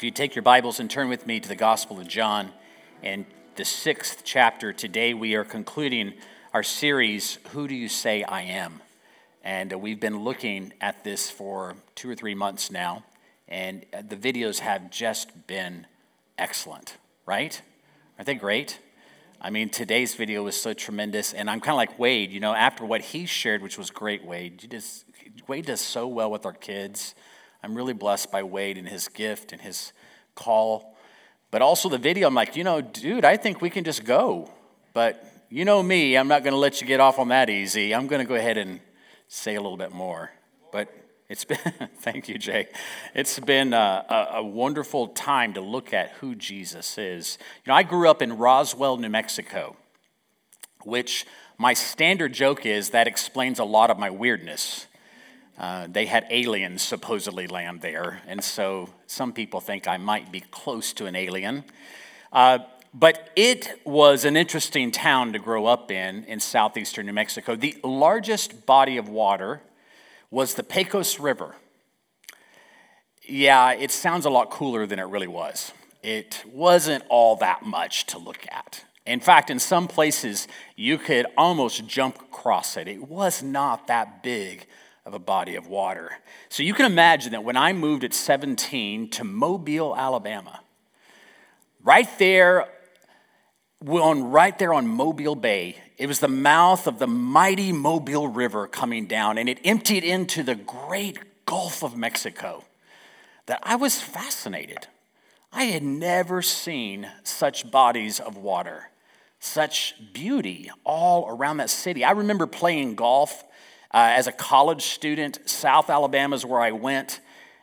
If you take your Bibles and turn with me to the Gospel of John and the sixth chapter, today we are concluding our series, Who Do You Say I Am? And uh, we've been looking at this for two or three months now, and uh, the videos have just been excellent, right? Aren't they great? I mean, today's video was so tremendous, and I'm kind of like Wade, you know, after what he shared, which was great, Wade. You just, Wade does so well with our kids I'm really blessed by Wade and his gift and his call. But also the video, I'm like, you know, dude, I think we can just go. But you know me, I'm not going to let you get off on that easy. I'm going to go ahead and say a little bit more. But it's been, thank you, Jay. It's been a, a, a, wonderful time to look at who Jesus is. You know, I grew up in Roswell, New Mexico, which my standard joke is that explains a lot of my weirdness. Uh, they had aliens supposedly land there, and so some people think I might be close to an alien. Uh, but it was an interesting town to grow up in in southeastern New Mexico. The largest body of water was the Pecos River. Yeah, it sounds a lot cooler than it really was. It wasn't all that much to look at. In fact, in some places, you could almost jump across it. It was not that big of a body of water. So you can imagine that when I moved at 17 to Mobile, Alabama, right there on right there on Mobile Bay, it was the mouth of the mighty Mobile River coming down, and it emptied into the great Gulf of Mexico. That I was fascinated. I had never seen such bodies of water, such beauty all around that city. I remember playing golf uh, as a college student, South Alabama is where I went,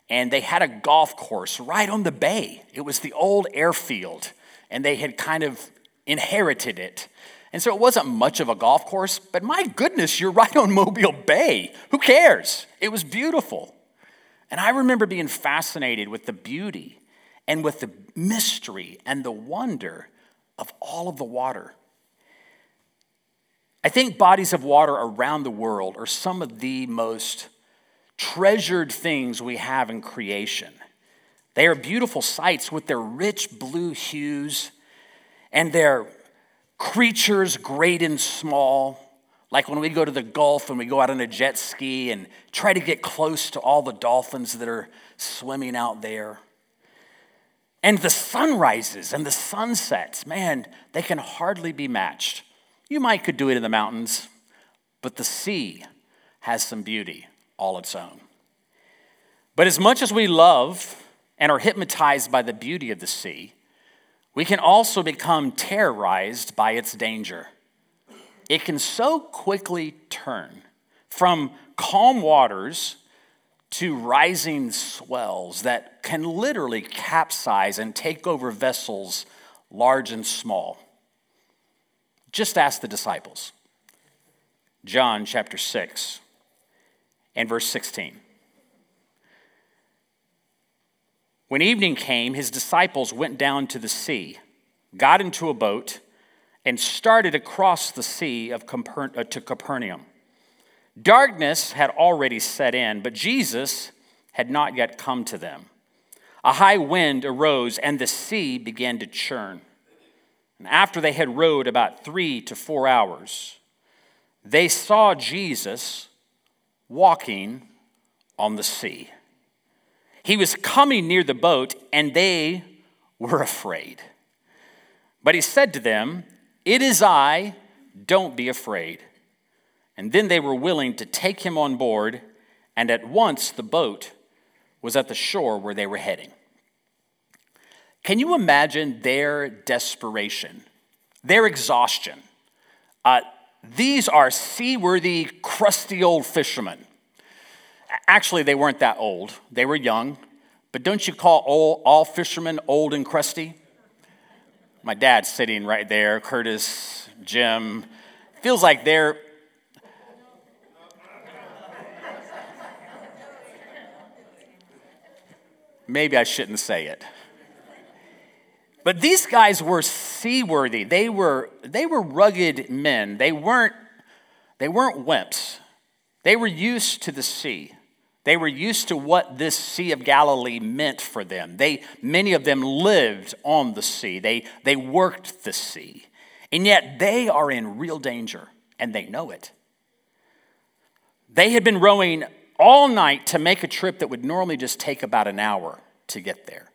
and they had a golf course right on the bay. It was the old airfield, and they had kind of inherited it. And so it wasn't much of a golf course, but my goodness, you're right on Mobile Bay. Who cares? It was beautiful. And I remember being fascinated with the beauty and with the mystery and the wonder of all of the water. I think bodies of water around the world are some of the most treasured things we have in creation. They are beautiful sights with their rich blue hues and their creatures great and small. Like when we go to the Gulf and we go out on a jet ski and try to get close to all the dolphins that are swimming out there. And the sunrises and the sunsets, man, they can hardly be matched. You might could do it in the mountains, but the sea has some beauty all its own. But as much as we love and are hypnotized by the beauty of the sea, we can also become terrorized by its danger. It can so quickly turn from calm waters to rising swells that can literally capsize and take over vessels large and small. Just ask the disciples. John chapter 6 and verse 16. When evening came, his disciples went down to the sea, got into a boat, and started across the sea of Caper- uh, to Capernaum. Darkness had already set in, but Jesus had not yet come to them. A high wind arose, and the sea began to churn. And after they had rowed about three to four hours, they saw Jesus walking on the sea. He was coming near the boat, and they were afraid. But he said to them, It is I, don't be afraid. And then they were willing to take him on board, and at once the boat was at the shore where they were heading. Can you imagine their desperation, their exhaustion? Uh, these are seaworthy, crusty old fishermen. Actually, they weren't that old, they were young. But don't you call all, all fishermen old and crusty? My dad's sitting right there, Curtis, Jim. Feels like they're. Maybe I shouldn't say it. But these guys were seaworthy. They were, they were rugged men. They weren't, they weren't wimps. They were used to the sea. They were used to what this Sea of Galilee meant for them. They, many of them lived on the sea, they, they worked the sea. And yet they are in real danger, and they know it. They had been rowing all night to make a trip that would normally just take about an hour to get there.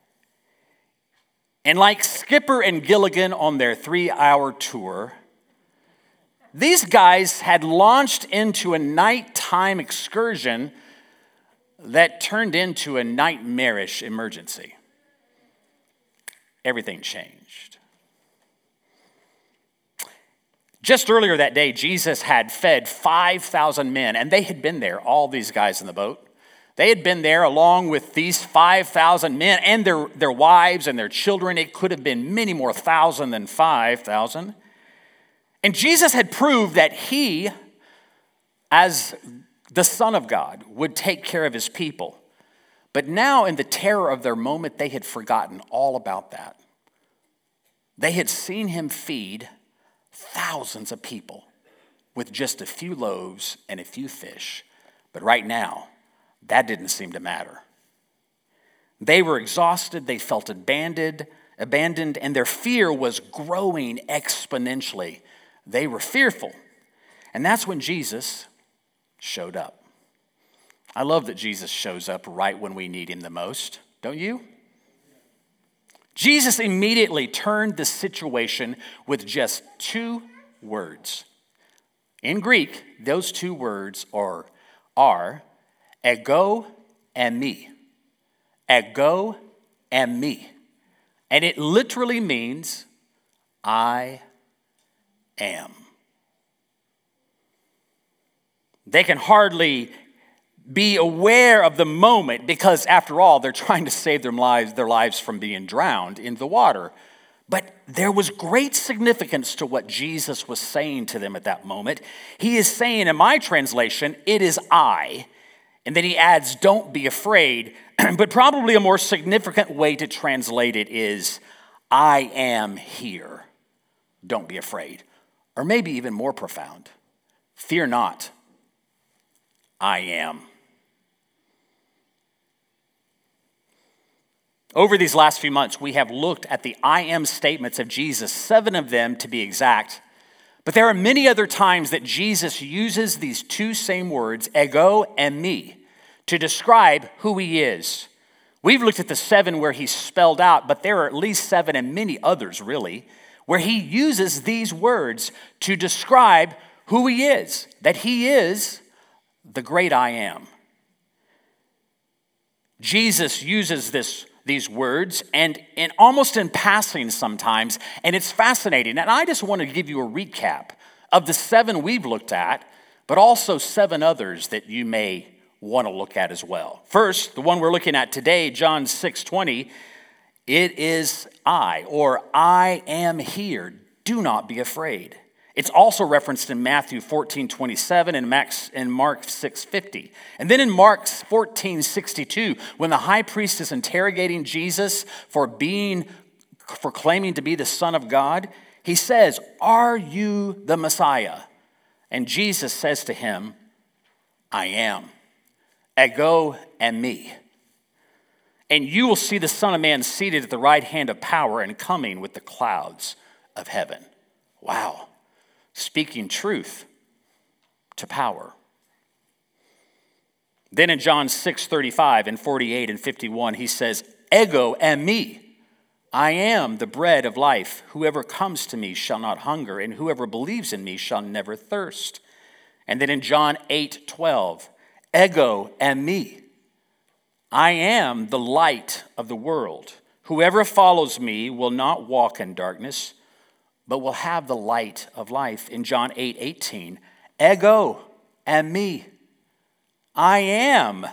And like Skipper and Gilligan on their three hour tour, these guys had launched into a nighttime excursion that turned into a nightmarish emergency. Everything changed. Just earlier that day, Jesus had fed 5,000 men, and they had been there, all these guys in the boat. They had been there along with these 5,000 men and their, their wives and their children. It could have been many more thousand than 5,000. And Jesus had proved that he, as the Son of God, would take care of his people. But now, in the terror of their moment, they had forgotten all about that. They had seen him feed thousands of people with just a few loaves and a few fish. But right now, that didn't seem to matter. They were exhausted, they felt abandoned, abandoned, and their fear was growing exponentially. They were fearful. And that's when Jesus showed up. I love that Jesus shows up right when we need him the most, don't you? Jesus immediately turned the situation with just two words. In Greek, those two words are, are ego eimi. Ego eimi. And it literally means, I am. They can hardly be aware of the moment because, after all, they're trying to save their lives, their lives from being drowned in the water. But there was great significance to what Jesus was saying to them at that moment. He is saying, in my translation, it is I. And then he adds, don't be afraid. but probably a more significant way to translate it is, I am here. Don't be afraid. Or maybe even more profound, fear not. I am. Over these last few months, we have looked at the I am statements of Jesus, seven of them to be exact. But there are many other times that Jesus uses these two same words, ego eimi, to describe who he is. We've looked at the seven where he's spelled out, but there are at least seven and many others, really, where he uses these words to describe who he is, that he is the great I am. Jesus uses this these words and, and almost in passing sometimes, and it's fascinating. And I just want to give you a recap of the seven we've looked at, but also seven others that you may want to look at as well. First, the one we're looking at today, John 6 20, it is I, or I am here. Do not be afraid. It's also referenced in Matthew 14, 27 and, Max, and Mark 6, 50. And then in Mark 14, 62, when the high priest is interrogating Jesus for being, for claiming to be the Son of God, he says, Are you the Messiah? And Jesus says to him, I am. Ego eimi. And you will see the Son of Man seated at the right hand of power and coming with the clouds of heaven. Wow speaking truth to power. Then in John 6 35 and 48 and 51, he says, Ego eimi. I am the bread of life. Whoever comes to me shall not hunger, and whoever believes in me shall never thirst. And then in John 8 12, Ego eimi. I am the light of the world. Whoever follows me will not walk in darkness but will have the light of life. In John 8 18, ego eimi. I am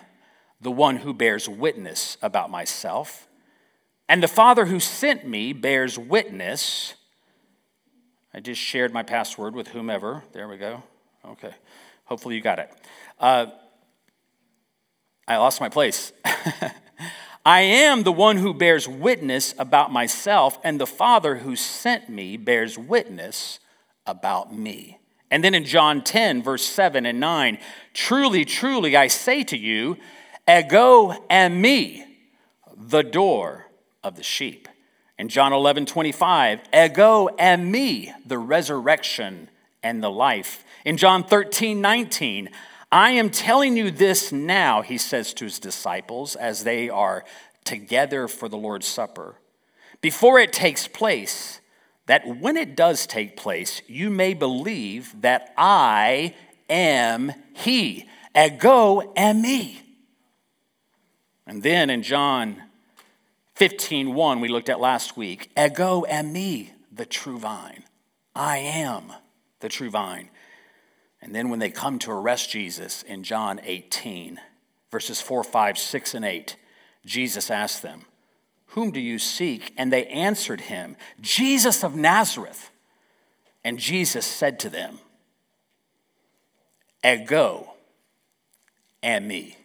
the one who bears witness about myself. And the Father who sent me bears witness. I just shared my password with whomever. There we go. Okay. Hopefully you got it. Uh, I lost my place. I am the one who bears witness about myself, and the Father who sent me bears witness about me. And then in John 10, verse 7 and 9, truly, truly, I say to you, ego eimi, the door of the sheep. In John 11, 25, ego eimi, the resurrection and the life. In John 13, 19, I am telling you this now, he says to his disciples as they are together for the Lord's Supper, before it takes place, that when it does take place, you may believe that I am He. Ego eimi. And then in John 15, 1, we looked at last week, Ego eimi, the true vine. I am the true vine. And then when they come to arrest Jesus in John 18, verses 4, 5, 6, and 8, Jesus asked them, Whom do you seek? And they answered him, Jesus of Nazareth. And Jesus said to them, Ego eimi."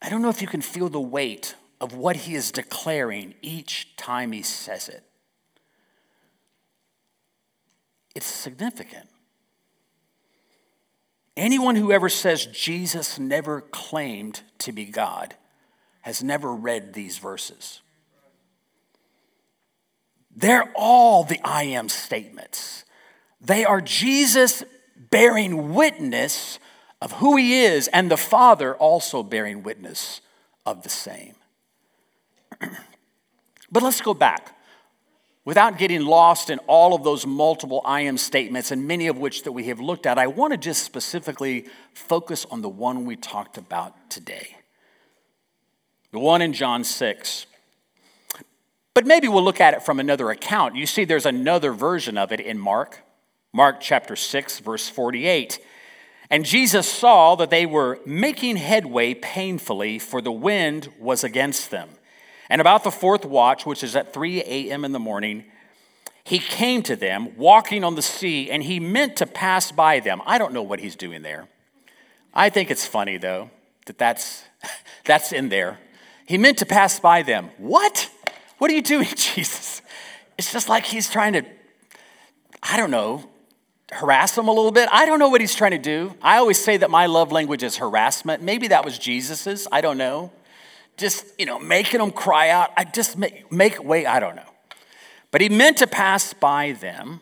I don't know if you can feel the weight of what he is declaring each time he says it. It's significant. Anyone who ever says Jesus never claimed to be God has never read these verses. They're all the I am statements. They are Jesus bearing witness of who he is, and the Father also bearing witness of the same. but let's go back without getting lost in all of those multiple I am statements, and many of which that we have looked at, I want to just specifically focus on the one we talked about today. The one in John 6. But maybe we'll look at it from another account. You see, there's another version of it in Mark, Mark chapter 6, verse 48. And Jesus saw that they were making headway painfully, for the wind was against them. And about the fourth watch, which is at 3 a.m. in the morning, he came to them walking on the sea, and he meant to pass by them. I don't know what he's doing there. I think it's funny, though, that that's, that's in there. He meant to pass by them. What? What are you doing, Jesus? It's just like he's trying to, I don't know, harass them a little bit. I don't know what he's trying to do. I always say that my love language is harassment. Maybe that was Jesus's. I don't know just, you know, making them cry out. I just make, make way, I don't know. But he meant to pass by them.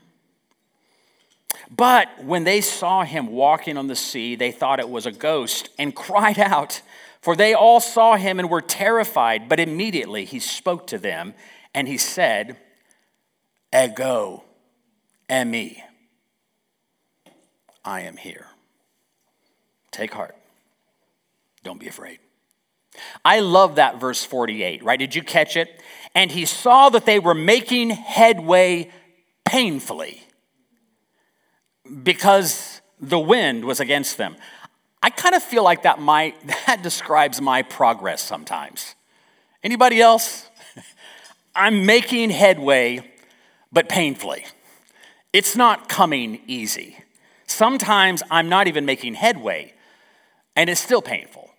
But when they saw him walking on the sea, they thought it was a ghost and cried out, for they all saw him and were terrified. But immediately he spoke to them and he said, Ego, eimi, I am here. Take heart. Don't be afraid. I love that verse 48, right? Did you catch it? And he saw that they were making headway painfully because the wind was against them. I kind of feel like that might that describes my progress sometimes. Anybody else? I'm making headway but painfully. It's not coming easy. Sometimes I'm not even making headway and it's still painful.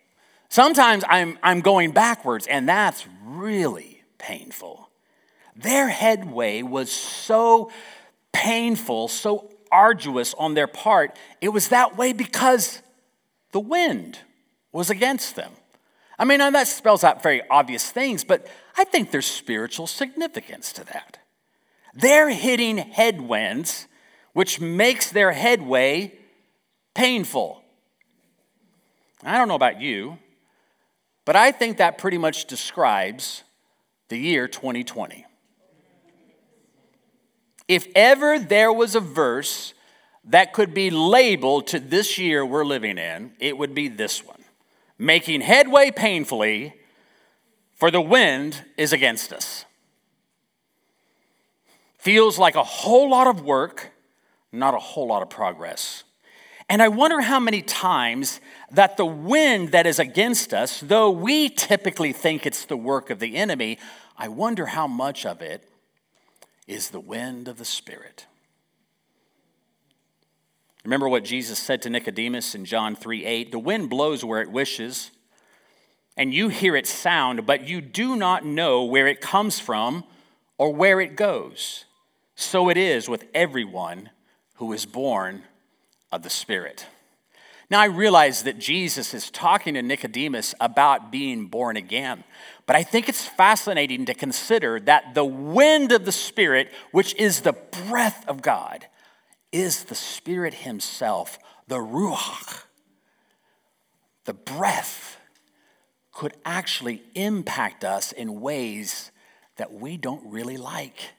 Sometimes I'm, I'm going backwards, and that's really painful. Their headway was so painful, so arduous on their part. It was that way because the wind was against them. I mean, that spells out very obvious things, but I think there's spiritual significance to that. They're hitting headwinds, which makes their headway painful. I don't know about you, but I think that pretty much describes the year 2020. If ever there was a verse that could be labeled to this year we're living in, it would be this one making headway painfully, for the wind is against us. Feels like a whole lot of work, not a whole lot of progress. And I wonder how many times that the wind that is against us, though we typically think it's the work of the enemy, I wonder how much of it is the wind of the Spirit. Remember what Jesus said to Nicodemus in John 3 8? The wind blows where it wishes, and you hear its sound, but you do not know where it comes from or where it goes. So it is with everyone who is born of the Spirit. Now, I realize that Jesus is talking to Nicodemus about being born again, but I think it's fascinating to consider that the wind of the Spirit, which is the breath of God, is the Spirit Himself, the Ruach. The breath could actually impact us in ways that we don't really like,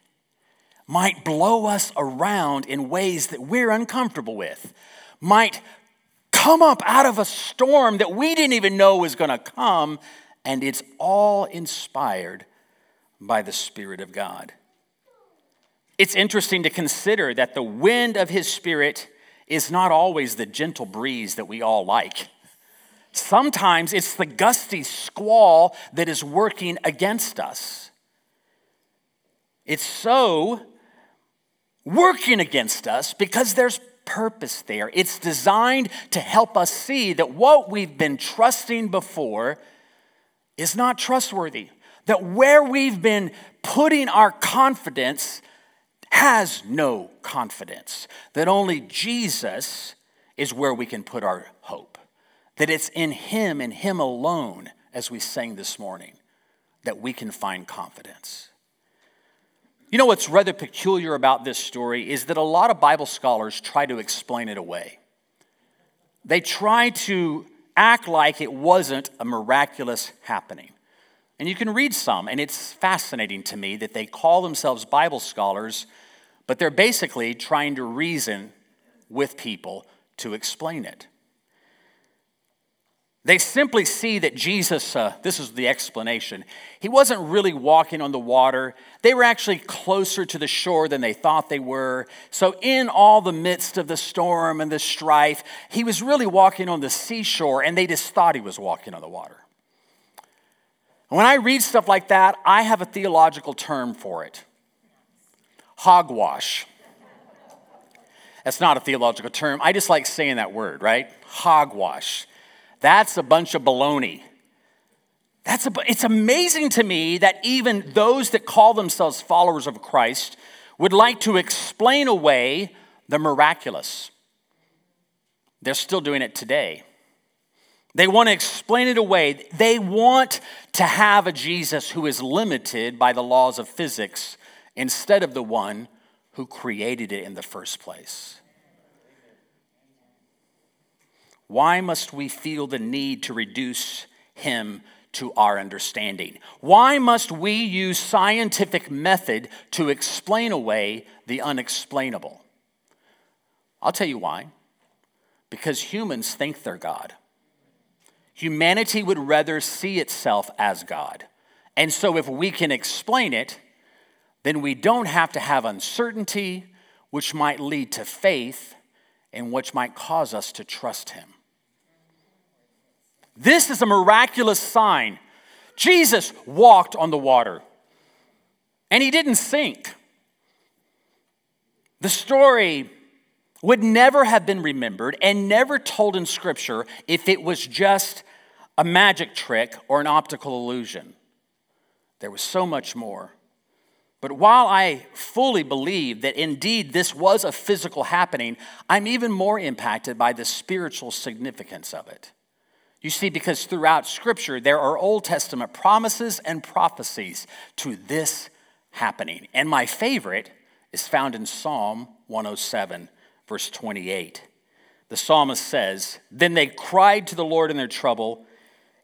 might blow us around in ways that we're uncomfortable with, might come up out of a storm that we didn't even know was going to come, and it's all inspired by the Spirit of God. It's interesting to consider that the wind of His Spirit is not always the gentle breeze that we all like. Sometimes it's the gusty squall that is working against us. It's so working against us because there's purpose there. It's designed to help us see that what we've been trusting before is not trustworthy. That where we've been putting our confidence has no confidence. That only Jesus is where we can put our hope. That it's in Him and Him alone, as we sang this morning, that we can find confidence. You know what's rather peculiar about this story is that a lot of Bible scholars try to explain it away. They try to act like it wasn't a miraculous happening. And you can read some, and it's fascinating to me that they call themselves Bible scholars, but they're basically trying to reason with people to explain it. They simply see that Jesus, uh, this is the explanation, he wasn't really walking on the water. They were actually closer to the shore than they thought they were. So, in all the midst of the storm and the strife, he was really walking on the seashore, and they just thought he was walking on the water. When I read stuff like that, I have a theological term for it hogwash. That's not a theological term. I just like saying that word, right? Hogwash. That's a bunch of baloney. That's a, it's amazing to me that even those that call themselves followers of Christ would like to explain away the miraculous. They're still doing it today. They want to explain it away. They want to have a Jesus who is limited by the laws of physics instead of the one who created it in the first place. Why must we feel the need to reduce him to our understanding? Why must we use scientific method to explain away the unexplainable? I'll tell you why. Because humans think they're God. Humanity would rather see itself as God. And so, if we can explain it, then we don't have to have uncertainty, which might lead to faith and which might cause us to trust Him. This is a miraculous sign. Jesus walked on the water and he didn't sink. The story would never have been remembered and never told in Scripture if it was just a magic trick or an optical illusion. There was so much more. But while I fully believe that indeed this was a physical happening, I'm even more impacted by the spiritual significance of it. You see, because throughout Scripture, there are Old Testament promises and prophecies to this happening. And my favorite is found in Psalm 107, verse 28. The psalmist says, Then they cried to the Lord in their trouble,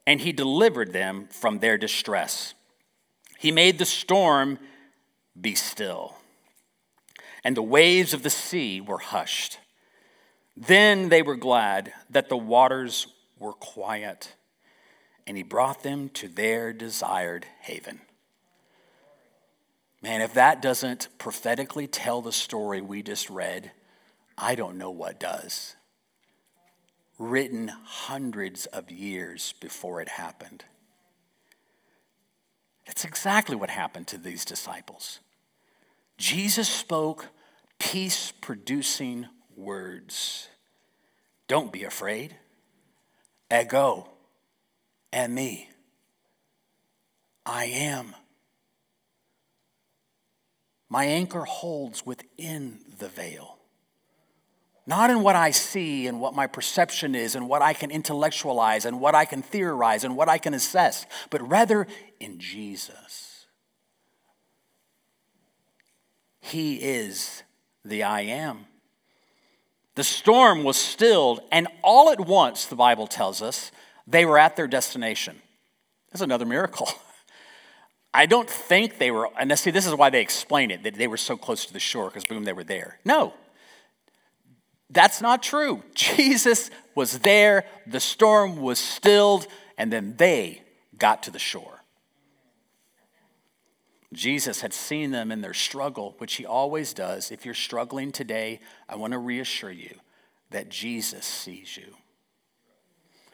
and he delivered them from their distress. He made the storm be still, and the waves of the sea were hushed. Then they were glad that the waters were quiet, and he brought them to their desired haven. Man, if that doesn't prophetically tell the story we just read, I don't know what does. Written hundreds of years before it happened. That's exactly what happened to these disciples. Jesus spoke peace producing words. Don't be afraid ego, me. I am. My anchor holds within the veil. Not in what I see and what my perception is and what I can intellectualize and what I can theorize and what I can assess, but rather in Jesus. He is the I am. The storm was stilled, and all at once, the Bible tells us, they were at their destination. That's another miracle. I don't think they were, and see, this is why they explain it, that they were so close to the shore, because boom, they were there. No, that's not true. Jesus was there, the storm was stilled, and then they got to the shore. Jesus had seen them in their struggle, which he always does. If you're struggling today, I want to reassure you that Jesus sees you.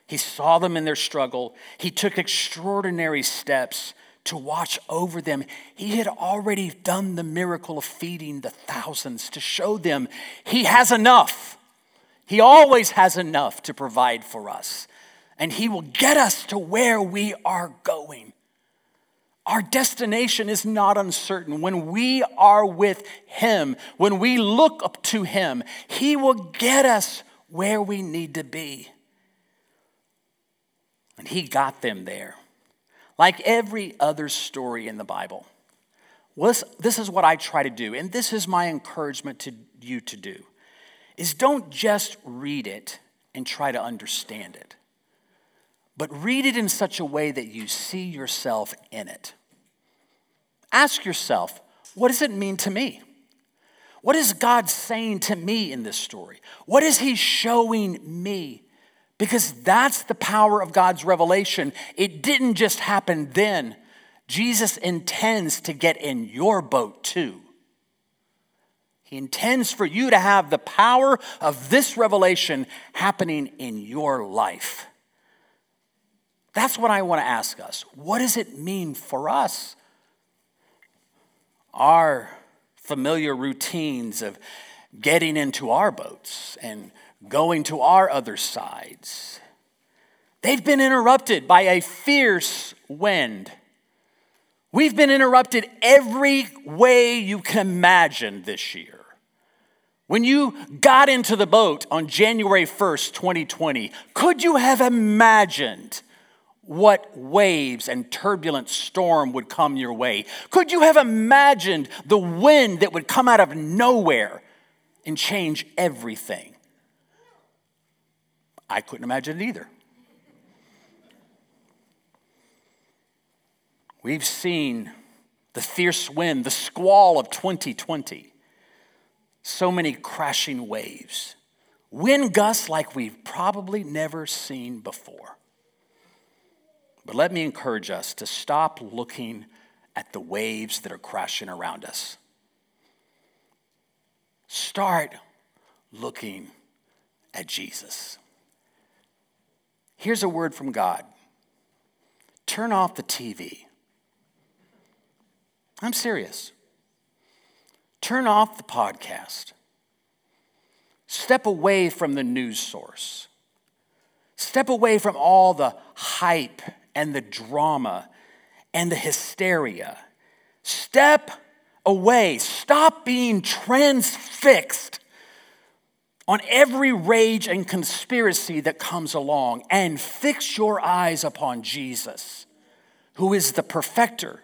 He saw them in their struggle. He took extraordinary steps to watch over them. He had already done the miracle of feeding the thousands to show them He has enough. He always has enough to provide for us, and He will get us to where we are going. Our destination is not uncertain. When we are with Him, when we look up to Him, He will get us where we need to be. And He got them there. Like every other story in the Bible. This is what I try to do, and this is my encouragement to you to do. Is don't just read it and try to understand it, but read it in such a way that you see yourself in it. Ask yourself, what does it mean to me? What is God saying to me in this story? What is He showing me? Because that's the power of God's revelation. It didn't just happen then, Jesus intends to get in your boat too. He intends for you to have the power of this revelation happening in your life. That's what I want to ask us. What does it mean for us? Our familiar routines of getting into our boats and going to our other sides. They've been interrupted by a fierce wind. We've been interrupted every way you can imagine this year. When you got into the boat on January 1st, 2020, could you have imagined what waves and turbulent storm would come your way. Could you have imagined the wind that would come out of nowhere and change everything? I couldn't imagine it either. We've seen the fierce wind, the squall of 2020, so many crashing waves, wind gusts like we've probably never seen before. But let me encourage us to stop looking at the waves that are crashing around us. Start looking at Jesus. Here's a word from God turn off the TV. I'm serious. Turn off the podcast. Step away from the news source. Step away from all the hype and the drama and the hysteria. Step away. Stop being transfixed on every rage and conspiracy that comes along and fix your eyes upon Jesus, who is the perfecter,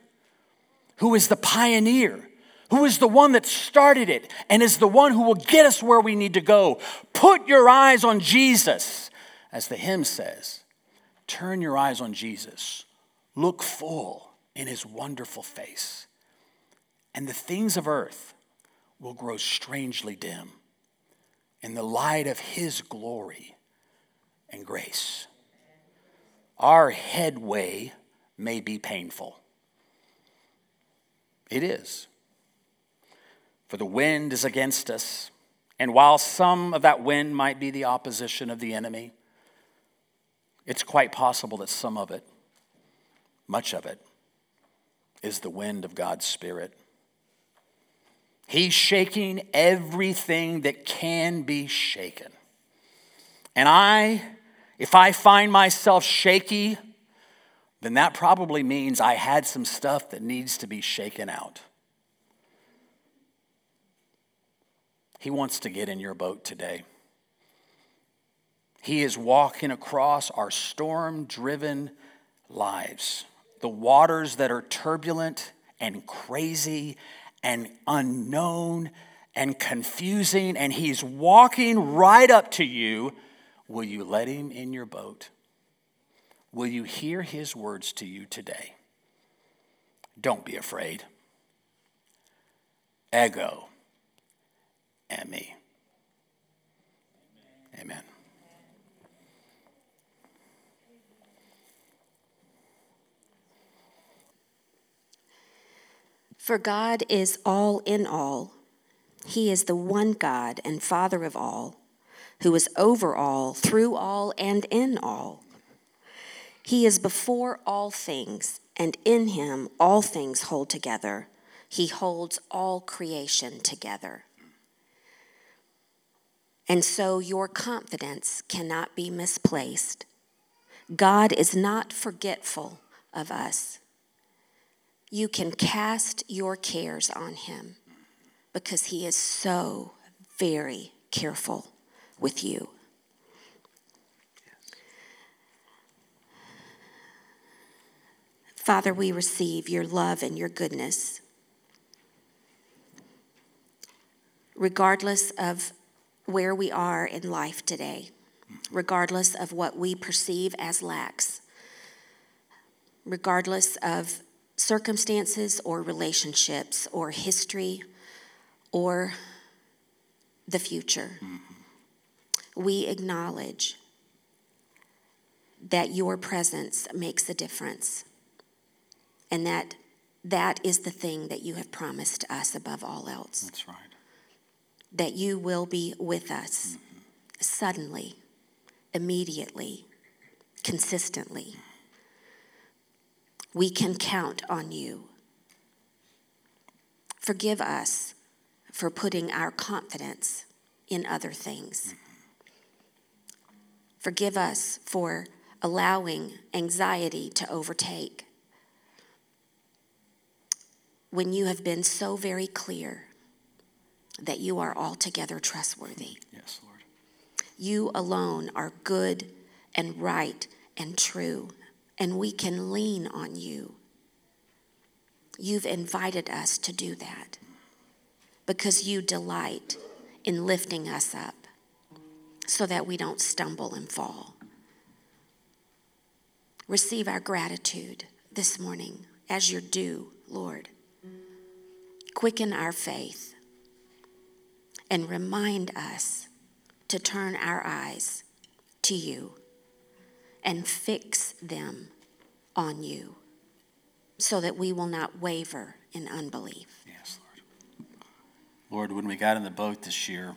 who is the pioneer, who is the one that started it and is the one who will get us where we need to go. Put your eyes on Jesus, as the hymn says. Turn your eyes on Jesus. Look full in his wonderful face. And the things of earth will grow strangely dim in the light of his glory and grace. Our headway may be painful. It is. For the wind is against us. And while some of that wind might be the opposition of the enemy, it's quite possible that some of it, much of it, is the wind of God's Spirit. He's shaking everything that can be shaken. And I, if I find myself shaky, then that probably means I had some stuff that needs to be shaken out. He wants to get in your boat today. He is walking across our storm driven lives, the waters that are turbulent and crazy and unknown and confusing, and He's walking right up to you. Will you let Him in your boat? Will you hear His words to you today? Don't be afraid. Ego eimi. Amen. For God is all in all. He is the one God and Father of all, who is over all, through all, and in all. He is before all things, and in him all things hold together. He holds all creation together. And so your confidence cannot be misplaced. God is not forgetful of us you can cast your cares on him because he is so very careful with you. Father, we receive your love and your goodness. Regardless of where we are in life today, regardless of what we perceive as lacks, regardless of circumstances or relationships or history or the future. Mm-hmm. We acknowledge that your presence makes a difference and that that is the thing that you have promised us above all else. That's right. That you will be with us mm-hmm. suddenly, immediately, consistently we can count on you. Forgive us for putting our confidence in other things. Forgive us for allowing anxiety to overtake when you have been so very clear that you are altogether trustworthy. Yes, Lord. You alone are good and right and true and we can lean on you. You've invited us to do that because you delight in lifting us up so that we don't stumble and fall. Receive our gratitude this morning as your due, Lord. Quicken our faith and remind us to turn our eyes to you and fix them on you so that we will not waver in unbelief. Yes, Lord. Lord, when we got in the boat this year,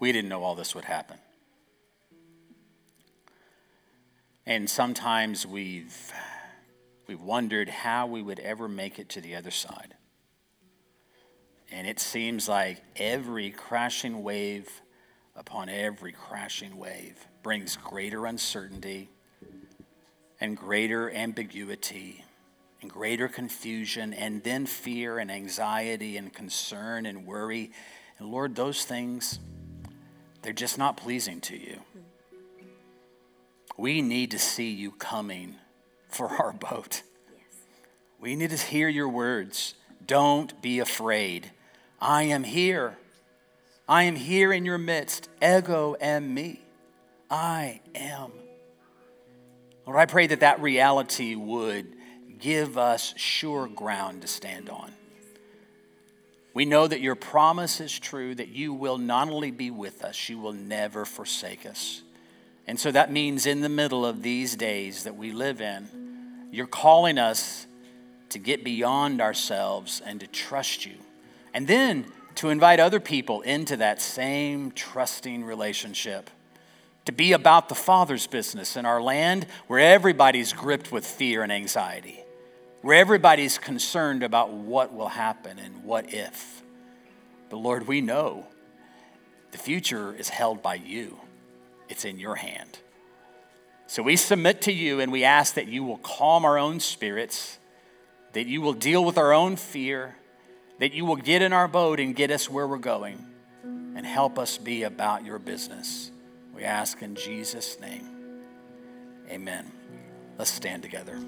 we didn't know all this would happen. And sometimes we've, we've wondered how we would ever make it to the other side. And it seems like every crashing wave upon every crashing wave brings greater uncertainty and greater ambiguity and greater confusion and then fear and anxiety and concern and worry. And Lord, those things, they're just not pleasing to you. We need to see you coming for our boat. We need to hear your words. Don't be afraid. I am here. I am here in your midst. Ego eimi. I am. Lord, I pray that that reality would give us sure ground to stand on. We know that your promise is true, that you will not only be with us, you will never forsake us. And so that means in the middle of these days that we live in, you're calling us to get beyond ourselves and to trust you. And then to invite other people into that same trusting relationship, to be about the Father's business in our land where everybody's gripped with fear and anxiety, where everybody's concerned about what will happen and what if. But Lord, we know the future is held by you, it's in your hand. So we submit to you and we ask that you will calm our own spirits, that you will deal with our own fear that you will get in our boat and get us where we're going. and help us be about your business. We ask in Jesus' name. Amen. Let's stand together.